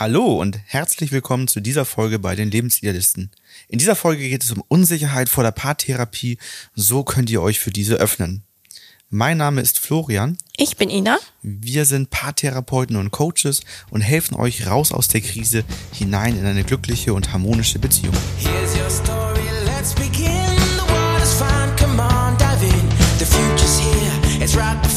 Hallo und herzlich willkommen zu dieser Folge bei den Lebensidealisten. In dieser Folge geht es um Unsicherheit vor der Paartherapie. So könnt ihr euch für diese öffnen. Mein Name ist Florian. Ich bin Ina. Wir sind Paartherapeuten und Coaches und helfen euch raus aus der Krise hinein in eine glückliche und harmonische Beziehung. Here's your story, let's begin. The world is fine, come on, dive in. The future's here, it's right.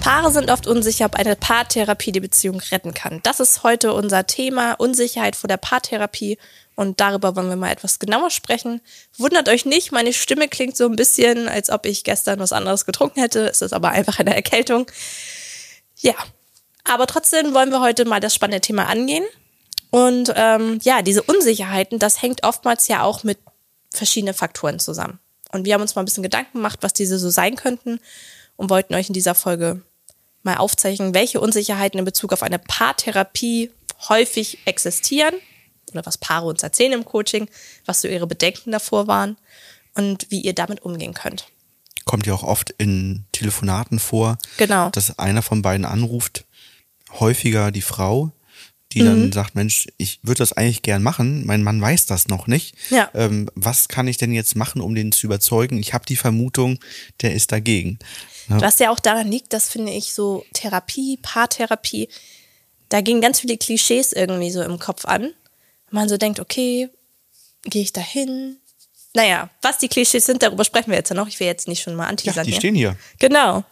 Paare sind oft unsicher, ob eine Paartherapie die Beziehung retten kann. Das ist heute unser Thema, Unsicherheit vor der Paartherapie. Und darüber wollen wir mal etwas genauer sprechen. Wundert euch nicht, meine Stimme klingt so ein bisschen, als ob ich gestern was anderes getrunken hätte. Es ist aber einfach eine Erkältung. Ja, aber trotzdem wollen wir heute mal das spannende Thema angehen. Und ähm, ja, diese Unsicherheiten, das hängt oftmals ja auch mit verschiedenen Faktoren zusammen. Und wir haben uns mal ein bisschen Gedanken gemacht, was diese so sein könnten und wollten euch in dieser Folge mal aufzeichnen, welche Unsicherheiten in Bezug auf eine Paartherapie häufig existieren oder was Paare uns erzählen im Coaching, was so ihre Bedenken davor waren und wie ihr damit umgehen könnt. Kommt ja auch oft in Telefonaten vor, Genau. dass einer von beiden anruft, häufiger die Frau, die Mhm. dann sagt, Mensch, ich würde das eigentlich gern machen, mein Mann weiß das noch nicht. Ja. Ähm, was kann ich denn jetzt machen, um den zu überzeugen? Ich habe die Vermutung, der ist dagegen. Was ja auch daran liegt, dass finde ich so Therapie, Paartherapie, da gehen ganz viele Klischees irgendwie so im Kopf an. Man so denkt, okay, gehe ich da hin? Naja, was die Klischees sind, darüber sprechen wir jetzt ja noch. Ich will jetzt nicht schon mal Ja, anteasern. die hier. stehen hier. Genau.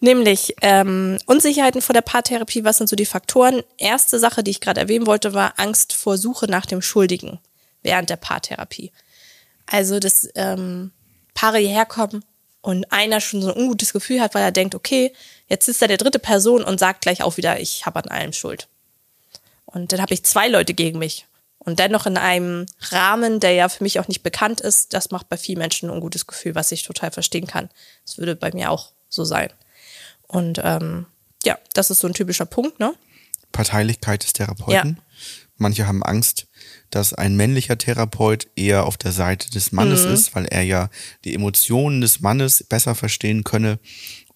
Nämlich ähm, Unsicherheiten vor der Paartherapie, was sind so die Faktoren? Erste Sache, die ich gerade erwähnen wollte, war Angst vor Suche nach dem Schuldigen während der Paartherapie. Also, dass ähm, Paare hierher kommen und einer schon so ein ungutes Gefühl hat, weil er denkt, okay, jetzt ist da der dritte Person und sagt gleich auch wieder, ich habe an allem Schuld. Und dann habe ich zwei Leute gegen mich. Und dennoch in einem Rahmen, der ja für mich auch nicht bekannt ist, das macht bei vielen Menschen ein ungutes Gefühl, was ich total verstehen kann. Das würde bei mir auch so sein. Und ähm, ja, das ist so ein typischer Punkt, ne? Parteilichkeit des Therapeuten. Ja. Manche haben Angst, dass ein männlicher Therapeut eher auf der Seite des Mannes Mhm. ist, weil er ja die Emotionen des Mannes besser verstehen könne.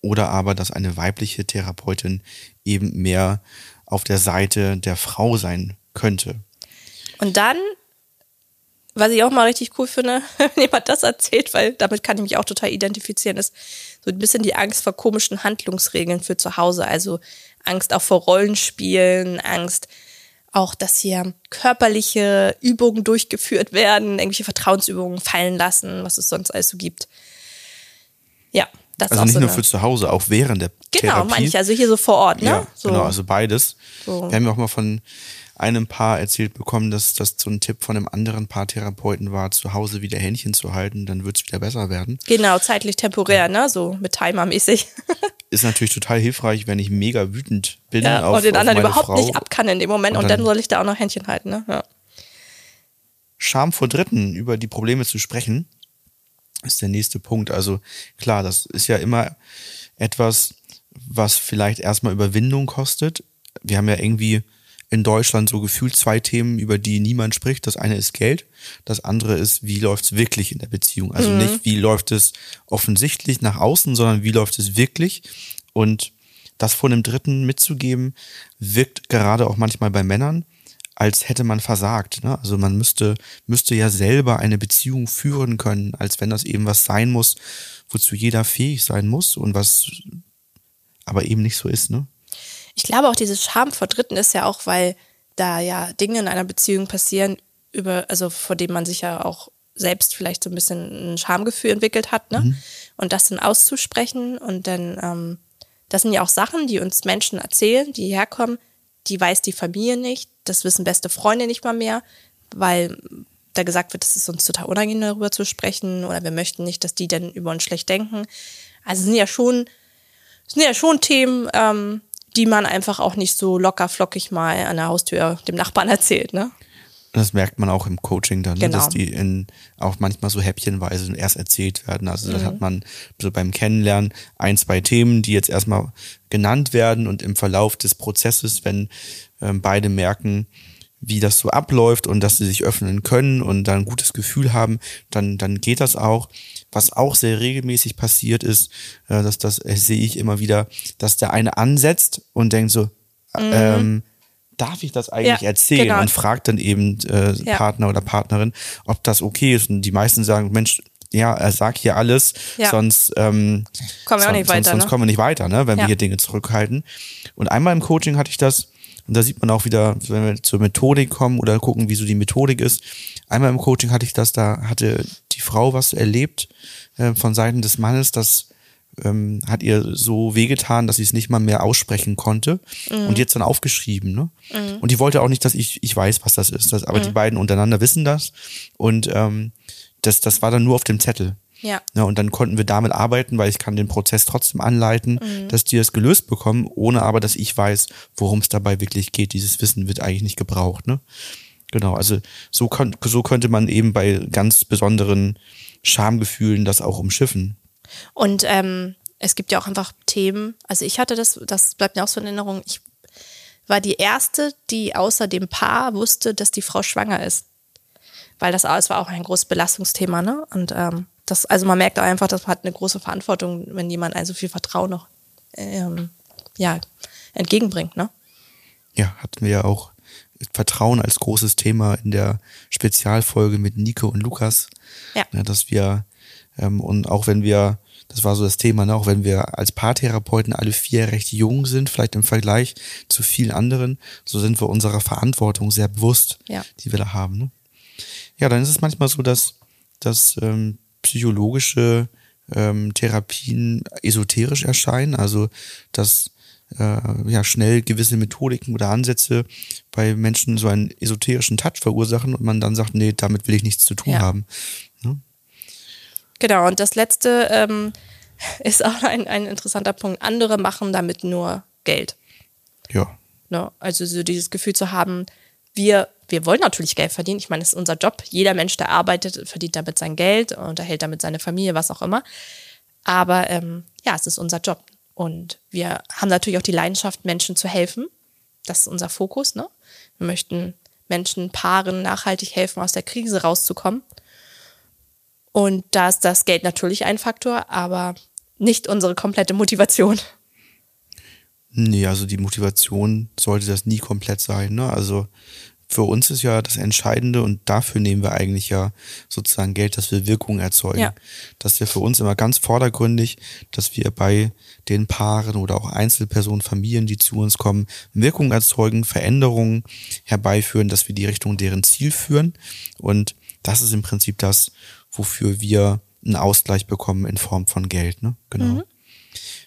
Oder aber, dass eine weibliche Therapeutin eben mehr auf der Seite der Frau sein könnte. Und dann, was ich auch mal richtig cool finde, wenn jemand das erzählt, weil damit kann ich mich auch total identifizieren, ist so ein bisschen die Angst vor komischen Handlungsregeln für zu Hause. Also Angst auch vor Rollenspielen, Angst auch, dass hier körperliche Übungen durchgeführt werden, irgendwelche Vertrauensübungen fallen lassen, was es sonst alles so gibt. Ja, das Also ist auch nicht so nur für zu Hause, auch während der Genau, Therapie. meine ich, also hier so vor Ort, ne? Ja, so. genau, also beides. So. Wir haben ja auch mal von einem Paar erzählt bekommen, dass das so ein Tipp von einem anderen Paartherapeuten war, zu Hause wieder Händchen zu halten, dann wird's wieder besser werden. Genau, zeitlich temporär, ne? So mit Timer-mäßig. Ist natürlich total hilfreich, wenn ich mega wütend bin Ja, auf, und den anderen überhaupt Frau. nicht ab kann in dem Moment Und und, dann- dann soll ich da auch noch Händchen halten, ne? Ja. Scham vor Dritten, über die Probleme zu sprechen, ist der nächste Punkt. Also klar, das ist ja immer etwas, was vielleicht erstmal Überwindung kostet. Wir haben ja irgendwie in Deutschland so gefühlt zwei Themen, über die niemand spricht. Das eine ist Geld, das andere ist, wie läuft's wirklich in der Beziehung. Also nicht, wie läuft es offensichtlich nach außen, sondern wie läuft es wirklich. Und das von einem Dritten mitzugeben, wirkt gerade auch manchmal bei Männern, als hätte man versagt. Ne? Also man müsste, müsste ja selber eine Beziehung führen können, als wenn das eben was sein muss, wozu jeder fähig sein muss und was aber eben nicht so ist. Ne? Ich glaube auch dieses Scham vor Dritten ist ja auch, weil da ja Dinge in einer Beziehung passieren, über, also vor dem man sich ja auch selbst vielleicht so ein bisschen ein Schamgefühl entwickelt hat, ne? Und das dann auszusprechen und dann, ähm, das sind ja auch Sachen, die uns Menschen erzählen, die hierher kommen, die weiß die Familie nicht, das wissen beste Freunde nicht mal mehr, weil da gesagt wird, es ist uns total unangenehm, darüber zu sprechen oder wir möchten nicht, dass die dann über uns schlecht denken. Also es sind ja schon, es sind ja schon Themen, ähm, die man einfach auch nicht so locker flockig mal an der Haustür dem Nachbarn erzählt, ne? Das merkt man auch im Coaching dann, ne, Genau. dass die in, auch manchmal so häppchenweise erst erzählt werden. Also Mhm. das hat man so beim Kennenlernen ein, zwei Themen, die jetzt erstmal genannt werden und im Verlauf des Prozesses, wenn ähm, beide merken, wie das so abläuft und dass sie sich öffnen können und dann ein gutes Gefühl haben, dann, dann geht das auch. Was auch sehr regelmäßig passiert ist, äh, dass das äh, sehe ich immer wieder, dass der eine ansetzt und denkt so, ähm, darf ich das eigentlich Ja, erzählen? genau. Und fragt dann eben äh, Ja. Partner oder Partnerin, ob das okay ist. Und die meisten sagen, Mensch, ja, er sagt hier alles, Ja. sonst, ähm, Kommen wir auch son- nicht weiter, sonst, sonst ne? kommen wir nicht weiter, ne, wenn wir hier Dinge zurückhalten. Und einmal im Coaching hatte ich das, und da sieht man auch wieder, wenn wir zur Methodik kommen oder gucken, wie so die Methodik ist. Einmal im Coaching hatte ich das, da hatte die Frau was erlebt äh, von Seiten des Mannes, das ähm, hat ihr so wehgetan, dass sie es nicht mal mehr aussprechen konnte und jetzt dann aufgeschrieben. Ne? Und die wollte auch nicht, dass ich, ich weiß, was das ist. Das, aber die beiden untereinander wissen das und ähm, das, das war dann nur auf dem Zettel. Ja. Ja, und dann konnten wir damit arbeiten, weil ich kann den Prozess trotzdem anleiten, dass die es gelöst bekommen, ohne aber, dass ich weiß, worum es dabei wirklich geht. Dieses Wissen wird eigentlich nicht gebraucht. Ne? Genau, also so, so könnte man eben bei ganz besonderen Schamgefühlen das auch umschiffen. Und ähm, es gibt ja auch einfach Themen, also ich hatte das, das bleibt mir auch so in Erinnerung, ich war die erste, die außer dem Paar wusste, dass die Frau schwanger ist. Weil das, das war auch ein großes Belastungsthema, ne? Und ähm, das, also man merkt auch einfach, das hat eine große Verantwortung, wenn jemand ein so viel Vertrauen noch ähm, ja, entgegenbringt, ne? Ja, hatten wir ja auch Vertrauen als großes Thema in der Spezialfolge mit Nico und Lukas. Ja. Ja, dass wir, ähm, und auch wenn wir, das war so das Thema, ne, auch wenn wir als Paartherapeuten alle vier recht jung sind, vielleicht im Vergleich zu vielen anderen, so sind wir unserer Verantwortung sehr bewusst, Ja. die wir da haben. Ne? Ja, dann ist es manchmal so, dass, dass ähm, psychologische ähm, Therapien esoterisch erscheinen, also dass äh, ja schnell gewisse Methodiken oder Ansätze bei Menschen so einen esoterischen Touch verursachen und man dann sagt, nee, damit will ich nichts zu tun Ja. haben. Genau, und das letzte ähm, ist auch ein, ein interessanter Punkt. Andere machen damit nur Geld. Ja, Ne? Also so dieses Gefühl zu haben, wir, wir wollen natürlich Geld verdienen. Ich meine, es ist unser Job. Jeder Mensch, der arbeitet, verdient damit sein Geld und erhält damit seine Familie, was auch immer. Aber ähm, ja, es ist unser Job. Und wir haben natürlich auch die Leidenschaft, Menschen zu helfen. Das ist unser Fokus. Ne? Wir möchten Menschen, Paaren nachhaltig helfen, aus der Krise rauszukommen. Und da ist das Geld natürlich ein Faktor, aber nicht unsere komplette Motivation. nee, also die Motivation sollte das nie komplett sein. Ne? Also für uns ist ja das Entscheidende und dafür nehmen wir eigentlich ja sozusagen Geld, dass wir Wirkung erzeugen. Ja. Das ist ja für uns immer ganz vordergründig, dass wir bei den Paaren oder auch Einzelpersonen, Familien, die zu uns kommen, Wirkung erzeugen, Veränderungen herbeiführen, dass wir die Richtung deren Ziel führen. Und das ist im Prinzip das, wofür wir einen Ausgleich bekommen in Form von Geld. Ne? Genau.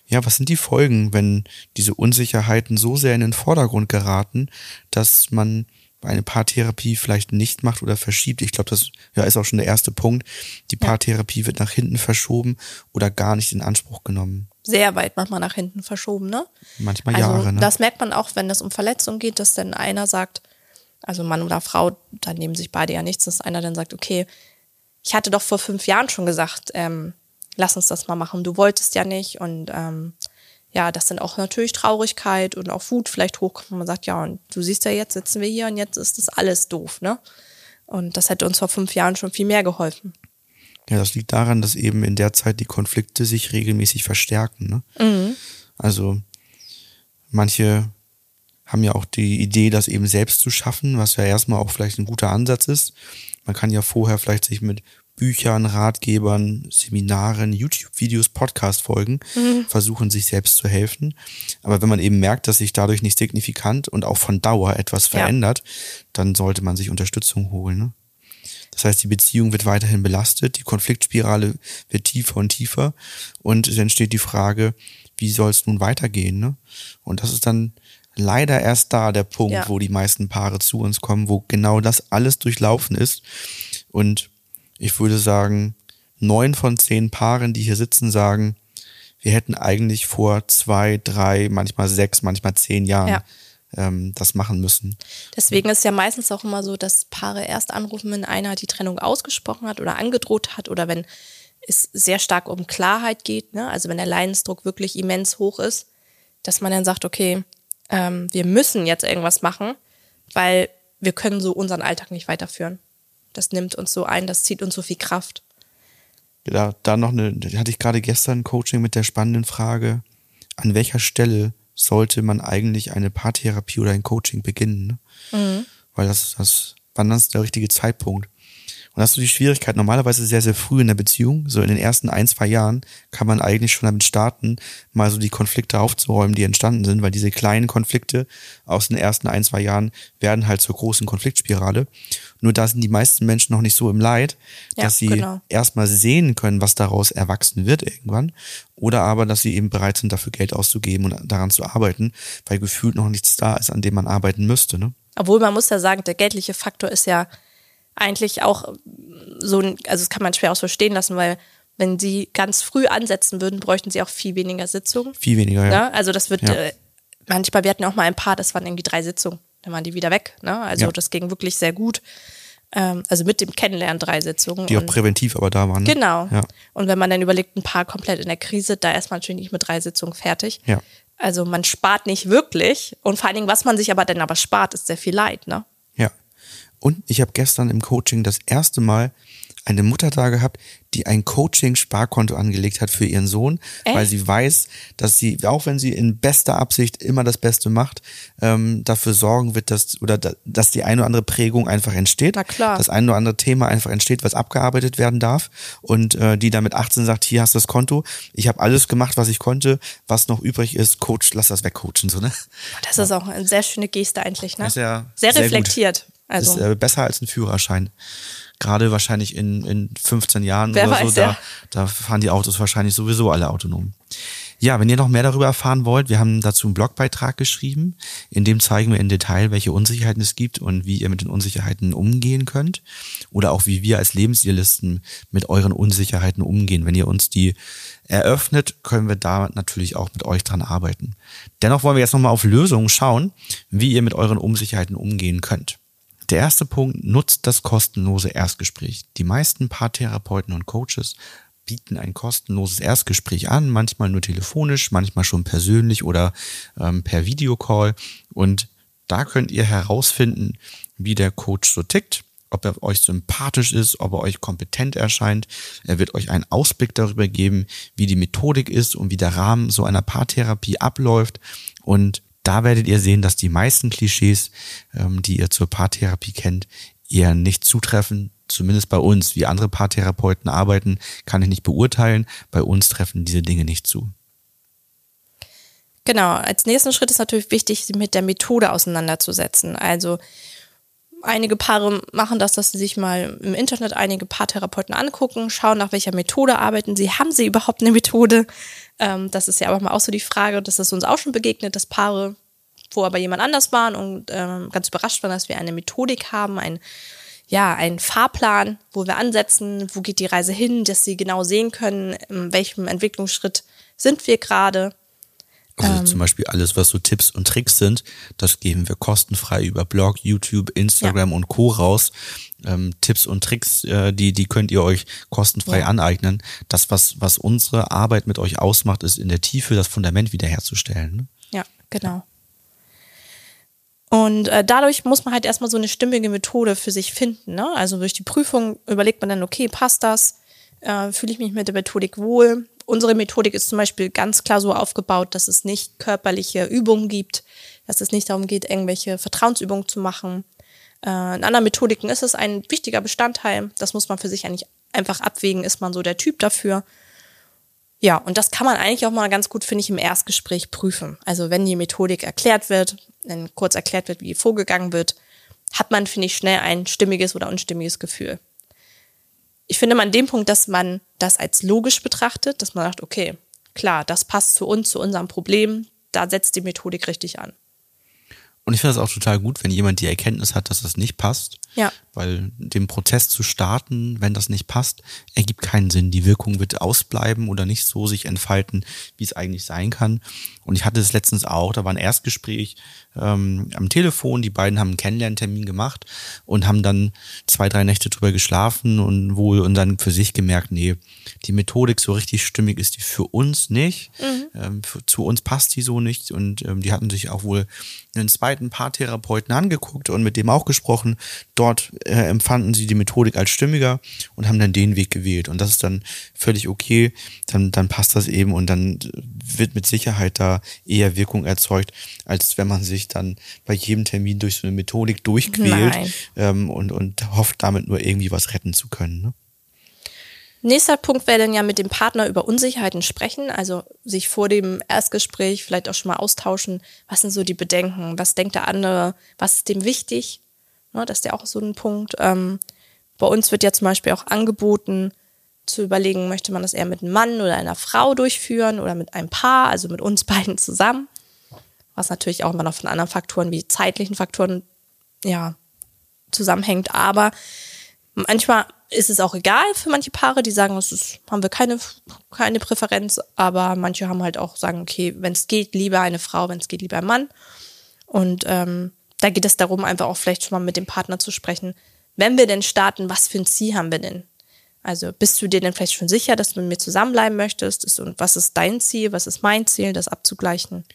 Ja, was sind die Folgen, wenn diese Unsicherheiten so sehr in den Vordergrund geraten, dass man eine Paartherapie vielleicht nicht macht oder verschiebt? Ich glaube, das ja, ist auch schon der erste Punkt. Die Paartherapie wird nach hinten verschoben oder gar nicht in Anspruch genommen. Sehr weit manchmal nach hinten verschoben, ne? Manchmal also Jahre. Ne? das merkt man auch, wenn es um Verletzungen geht, dass dann einer sagt, also Mann oder Frau, da nehmen sich beide ja nichts, dass einer dann sagt, okay, ich hatte doch vor fünf Jahren schon gesagt, ähm, lass uns das mal machen, du wolltest ja nicht und ähm, ja, dass dann auch natürlich Traurigkeit und auch Wut vielleicht hochkommt, wenn man sagt, ja, und du siehst ja, jetzt sitzen wir hier und jetzt ist das alles doof, ne? Und das hätte uns vor fünf Jahren schon viel mehr geholfen. Ja, das liegt daran, dass eben in der Zeit die Konflikte sich regelmäßig verstärken. Ne? Also manche haben ja auch die Idee, das eben selbst zu schaffen, was ja erstmal auch vielleicht ein guter Ansatz ist. Man kann ja vorher vielleicht sich mit Büchern, Ratgebern, Seminaren, YouTube-Videos, Podcast-Folgen versuchen, sich selbst zu helfen. Aber wenn man eben merkt, dass sich dadurch nicht signifikant und auch von Dauer etwas Ja. verändert, dann sollte man sich Unterstützung holen. Ne? Das heißt, die Beziehung wird weiterhin belastet, die Konfliktspirale wird tiefer und tiefer und es entsteht die Frage, wie soll es nun weitergehen? Ne? Und das ist dann leider erst da der Punkt, Ja. wo die meisten Paare zu uns kommen, wo genau das alles durchlaufen ist. Und ich würde sagen, neun von zehn Paaren, die hier sitzen, sagen, wir hätten eigentlich vor zwei, drei, manchmal sechs, manchmal zehn Jahren Ja. ähm, das machen müssen. Deswegen ist ja meistens auch immer so, dass Paare erst anrufen, wenn einer die Trennung ausgesprochen hat oder angedroht hat oder wenn es sehr stark um Klarheit geht, ne? also wenn der Leidensdruck wirklich immens hoch ist, dass man dann sagt, okay, ähm, wir müssen jetzt irgendwas machen, weil wir können so unseren Alltag nicht weiterführen. Das nimmt uns so ein, das zieht uns so viel Kraft. Da, da noch eine, da hatte ich gerade gestern ein Coaching mit der spannenden Frage, an welcher Stelle sollte man eigentlich eine Paartherapie oder ein Coaching beginnen? Ne? Weil das, das, wann ist der richtige Zeitpunkt? Und ist so die Schwierigkeit. Normalerweise sehr, sehr früh in der Beziehung, so in den ersten ein, zwei Jahren, kann man eigentlich schon damit starten, mal so die Konflikte aufzuräumen, die entstanden sind, weil diese kleinen Konflikte aus den ersten ein, zwei Jahren werden halt zur großen Konfliktspirale. Nur da sind die meisten Menschen noch nicht so im Leid, Ja, dass sie genau. erstmal sehen können, was daraus erwachsen wird irgendwann. Oder aber, dass sie eben bereit sind, dafür Geld auszugeben und daran zu arbeiten, weil gefühlt noch nichts da ist, an dem man arbeiten müsste. Ne? Obwohl man muss ja sagen, der geldliche Faktor ist ja eigentlich auch so, ein, also das kann man schwer auch so stehen lassen, weil wenn sie ganz früh ansetzen würden, bräuchten sie auch viel weniger Sitzungen. Viel weniger, ja. Ne? Also das wird, Ja. äh, manchmal, wir hatten ja auch mal ein paar, das waren irgendwie drei Sitzungen, dann waren die wieder weg. Ne? Also Ja. das ging wirklich sehr gut. Ähm, also mit dem Kennenlernen drei Sitzungen. Die auch Und- präventiv aber da waren. Ne? Genau. Ja. Und wenn man dann überlegt, ein Paar komplett in der Krise, da ist man natürlich nicht mit drei Sitzungen fertig. Ja. Also man spart nicht wirklich. Und vor allen Dingen, was man sich aber dann aber spart, ist sehr viel Leid, ne? Und ich habe gestern im Coaching das erste Mal eine Mutter da gehabt, die ein Coaching-Sparkonto angelegt hat für ihren Sohn, Echt? weil sie weiß, dass sie, auch wenn sie in bester Absicht immer das Beste macht, ähm, dafür sorgen wird, dass, oder da, dass die eine oder andere Prägung einfach entsteht. Na klar. Das eine oder andere Thema einfach entsteht, was abgearbeitet werden darf. Und äh, die dann mit 18 sagt, hier hast du das Konto, ich habe alles gemacht, was ich konnte, was noch übrig ist, Coach, lass das wegcoachen, so, ne? Das ist auch eine sehr schöne Geste eigentlich, ne? Ja sehr, sehr gut. Also ist äh, besser als ein Führerschein. Gerade wahrscheinlich in, in 15 Jahren Wer oder weiß, so, da, ja. da fahren die Autos wahrscheinlich sowieso alle autonom. Ja, wenn ihr noch mehr darüber erfahren wollt, wir haben dazu einen Blogbeitrag geschrieben, in dem zeigen wir in Detail, welche Unsicherheiten es gibt und wie ihr mit den Unsicherheiten umgehen könnt. Oder auch wie wir als Lebensidealisten mit euren Unsicherheiten umgehen. Wenn ihr uns die eröffnet, können wir da natürlich auch mit euch dran arbeiten. Dennoch wollen wir jetzt nochmal auf Lösungen schauen, wie ihr mit euren Unsicherheiten umgehen könnt. Der erste Punkt, nutzt das kostenlose Erstgespräch. Die meisten Paartherapeuten und Coaches bieten ein kostenloses Erstgespräch an, manchmal nur telefonisch, manchmal schon persönlich oder ähm, per Videocall. Und da könnt ihr herausfinden, wie der Coach so tickt, ob er euch sympathisch ist, ob er euch kompetent erscheint. Er wird euch einen Ausblick darüber geben, wie die Methodik ist und wie der Rahmen so einer Paartherapie abläuft. Und da werdet ihr sehen, dass die meisten Klischees, ähm, die ihr zur Paartherapie kennt, eher nicht zutreffen. Zumindest bei uns. Wie andere Paartherapeuten arbeiten, kann ich nicht beurteilen. Bei uns treffen diese Dinge nicht zu. Genau, als nächsten Schritt ist natürlich wichtig, sich mit der Methode auseinanderzusetzen. Also einige Paare machen das, dass sie sich mal im Internet einige Paartherapeuten angucken, schauen, nach welcher Methode arbeiten sie. Haben sie überhaupt eine Methode? Ähm, das ist ja aber mal auch so die Frage, das ist uns auch schon begegnet, dass Paare, wo aber jemand anders waren und ähm, ganz überrascht waren, dass wir eine Methodik haben, ein ja, ein Fahrplan, wo wir ansetzen, wo geht die Reise hin, dass sie genau sehen können, in welchem Entwicklungsschritt sind wir gerade. Also zum Beispiel alles, was so Tipps und Tricks sind, das geben wir kostenfrei über Blog, YouTube, Instagram und Co. raus. Ähm, Tipps und Tricks, äh, die, die könnt ihr euch kostenfrei Ja. aneignen. Das, was, was unsere Arbeit mit euch ausmacht, ist in der Tiefe das Fundament wiederherzustellen. Ne? Ja, genau. Und äh, dadurch muss man halt erstmal so eine stimmige Methode für sich finden. Ne? Also durch die Prüfung überlegt man dann, okay, passt das? Äh, Fühle ich mich mit der Methodik wohl? Unsere Methodik ist zum Beispiel ganz klar so aufgebaut, dass es nicht körperliche Übungen gibt, dass es nicht darum geht, irgendwelche Vertrauensübungen zu machen. Äh, in anderen Methodiken ist es ein wichtiger Bestandteil. Das muss man für sich eigentlich einfach abwägen, ist man so der Typ dafür. Ja, und das kann man eigentlich auch mal ganz gut, finde ich, im Erstgespräch prüfen. Also wenn die Methodik erklärt wird, wenn kurz erklärt wird, wie vorgegangen wird, hat man, finde ich, schnell ein stimmiges oder unstimmiges Gefühl. Ich finde mal an dem Punkt, dass man das als logisch betrachtet, dass man sagt, okay, klar, das passt zu uns, zu unserem Problem, da setzt die Methodik richtig an. Und ich finde das auch total gut, wenn jemand die Erkenntnis hat, dass das nicht passt. Ja. Weil den Prozess zu starten, wenn das nicht passt, ergibt keinen Sinn. Die Wirkung wird ausbleiben oder nicht so sich entfalten, wie es eigentlich sein kann. Und ich hatte es letztens auch, da war ein Erstgespräch ähm, am Telefon, die beiden haben einen Kennenlerntermin gemacht und haben dann zwei, drei Nächte drüber geschlafen und wohl und dann für sich gemerkt, nee, die Methodik so richtig stimmig ist die für uns nicht. Ähm, für, zu uns passt die so nicht und ähm, die hatten sich auch wohl einen zweiten zweiten Paartherapeuten angeguckt und mit dem auch gesprochen. Dort äh, empfanden sie die Methodik als stimmiger und haben dann den Weg gewählt. Und das ist dann völlig okay. Dann, dann passt das eben und dann wird mit Sicherheit da eher Wirkung erzeugt, als wenn man sich dann bei jedem Termin durch so eine Methodik durchquält ähm, und, und hofft damit nur irgendwie was retten zu können. Ne? Nächster Punkt wäre dann ja mit dem Partner über Unsicherheiten sprechen, also sich vor dem Erstgespräch vielleicht auch schon mal austauschen, was sind so die Bedenken, was denkt der andere, was ist dem wichtig, ne, das ist ja auch so ein Punkt. Ähm, bei uns wird ja zum Beispiel auch angeboten, zu überlegen, möchte man das eher mit einem Mann oder einer Frau durchführen oder mit einem Paar, also mit uns beiden zusammen, was natürlich auch immer noch von anderen Faktoren wie zeitlichen Faktoren ja zusammenhängt, aber manchmal ist es auch egal für manche Paare, die sagen, das ist, haben wir keine, keine Präferenz, aber manche haben halt auch sagen, okay, wenn es geht, lieber eine Frau, wenn es geht, lieber ein Mann. Und ähm, da geht es darum, einfach auch vielleicht schon mal mit dem Partner zu sprechen. Wenn wir denn starten, was für ein Ziel haben wir denn? Also bist du dir denn vielleicht schon sicher, dass du mit mir zusammenbleiben möchtest? Und was ist dein Ziel? Was ist mein Ziel? Das abzugleichen.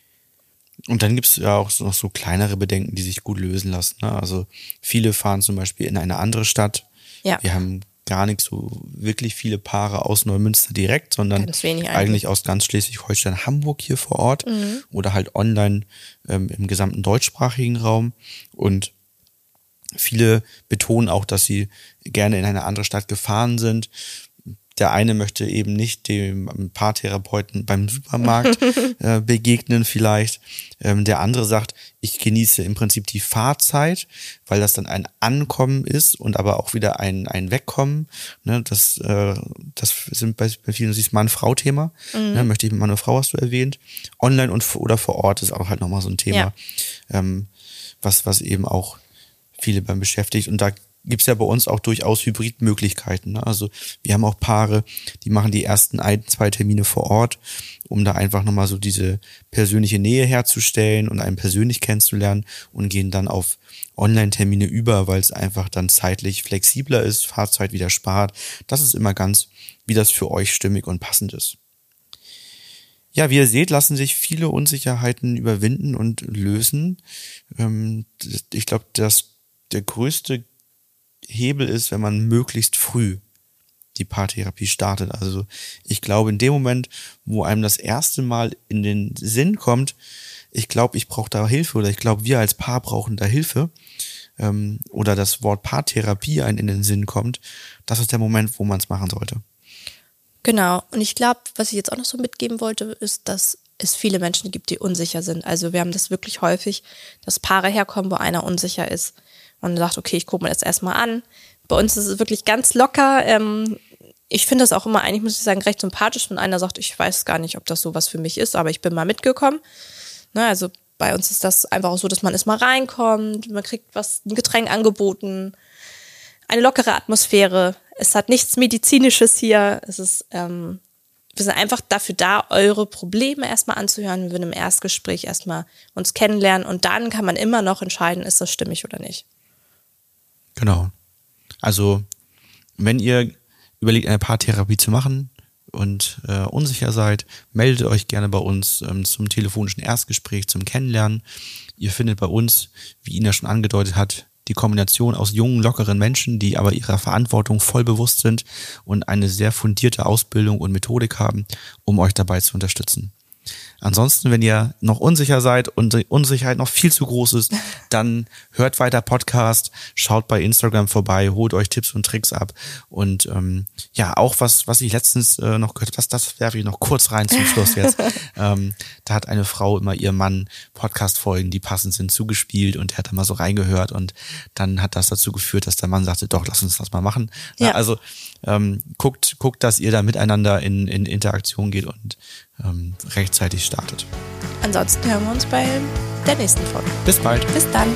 Und dann gibt es ja auch noch so kleinere Bedenken, die sich gut lösen lassen. Ne? Also viele fahren zum Beispiel in eine andere Stadt, ja. Wir haben gar nicht so wirklich viele Paare aus Neumünster direkt, sondern eigentlich. eigentlich. aus ganz Schleswig-Holstein, Hamburg hier vor Ort Mhm. oder halt online ähm, im gesamten deutschsprachigen Raum. Und viele betonen auch, dass sie gerne in eine andere Stadt gefahren sind. Der eine möchte eben nicht dem Paartherapeuten beim Supermarkt äh, begegnen vielleicht. Ähm, der andere sagt, ich genieße im Prinzip die Fahrzeit, weil das dann ein Ankommen ist und aber auch wieder ein, ein Wegkommen. Ne, das, äh, das sind bei, bei vielen dieses Mann-Frau-Thema. Ne, möchte ich mit Mann oder Frau, hast du erwähnt. Online und oder vor Ort ist auch halt nochmal so ein Thema, ähm, was, was eben auch viele beim beschäftigt. Und da gibt's ja bei uns auch durchaus Hybridmöglichkeiten. Ne? Also wir haben auch Paare, die machen die ersten ein, zwei Termine vor Ort, um da einfach nochmal so diese persönliche Nähe herzustellen und einen persönlich kennenzulernen und gehen dann auf Online-Termine über, weil es einfach dann zeitlich flexibler ist, Fahrzeit wieder spart. Das ist immer ganz, wie das für euch stimmig und passend ist. Ja, wie ihr seht, lassen sich viele Unsicherheiten überwinden und lösen. Ähm, ich glaube, dass der größte Hebel ist, wenn man möglichst früh die Paartherapie startet. Also ich glaube, in dem Moment, wo einem das erste Mal in den Sinn kommt, ich glaube, ich brauche da Hilfe oder ich glaube, wir als Paar brauchen da Hilfe ähm, oder das Wort Paartherapie einem in den Sinn kommt, das ist der Moment, wo man es machen sollte. Genau. Und ich glaube, was ich jetzt auch noch so mitgeben wollte, ist, dass es viele Menschen gibt, die unsicher sind. Also wir haben das wirklich häufig, dass Paare herkommen, wo einer unsicher ist und sagt, okay, ich gucke mir das erstmal an. Bei uns ist es wirklich ganz locker. Ähm, ich finde das auch immer eigentlich, muss ich sagen, recht sympathisch, wenn einer sagt, ich weiß gar nicht, ob das sowas für mich ist, aber ich bin mal mitgekommen. Ne, also bei uns ist das einfach auch so, dass man erstmal reinkommt, man kriegt was, ein Getränk angeboten, eine lockere Atmosphäre. Es hat nichts Medizinisches hier. Es ist, ähm, wir sind einfach dafür da, eure Probleme erstmal anzuhören. Wir würden im Erstgespräch erstmal uns kennenlernen und dann kann man immer noch entscheiden, ist das stimmig oder nicht. Genau. Also, wenn ihr überlegt, eine Paartherapie zu machen und äh, unsicher seid, meldet euch gerne bei uns ähm, zum telefonischen Erstgespräch, zum Kennenlernen. Ihr findet bei uns, wie Ina schon angedeutet hat, die Kombination aus jungen, lockeren Menschen, die aber ihrer Verantwortung voll bewusst sind und eine sehr fundierte Ausbildung und Methodik haben, um euch dabei zu unterstützen. Ansonsten, wenn ihr noch unsicher seid und die Unsicherheit noch viel zu groß ist, dann hört weiter Podcast, schaut bei Instagram vorbei, holt euch Tipps und Tricks ab. Und ähm, ja, auch was, was ich letztens äh, noch gehört habe, das, das werfe ich noch kurz rein zum Schluss jetzt. ähm, da hat eine Frau immer ihrem Mann Podcast-Folgen, die passend sind, zugespielt und er hat da mal so reingehört und dann hat das dazu geführt, dass der Mann sagte, doch, lass uns das mal machen. Ja. Also ähm, guckt, guckt, dass ihr da miteinander in, in Interaktion geht und ähm, rechtzeitig startet. Ansonsten hören wir uns bei der nächsten Folge. Bis bald. Bis dann.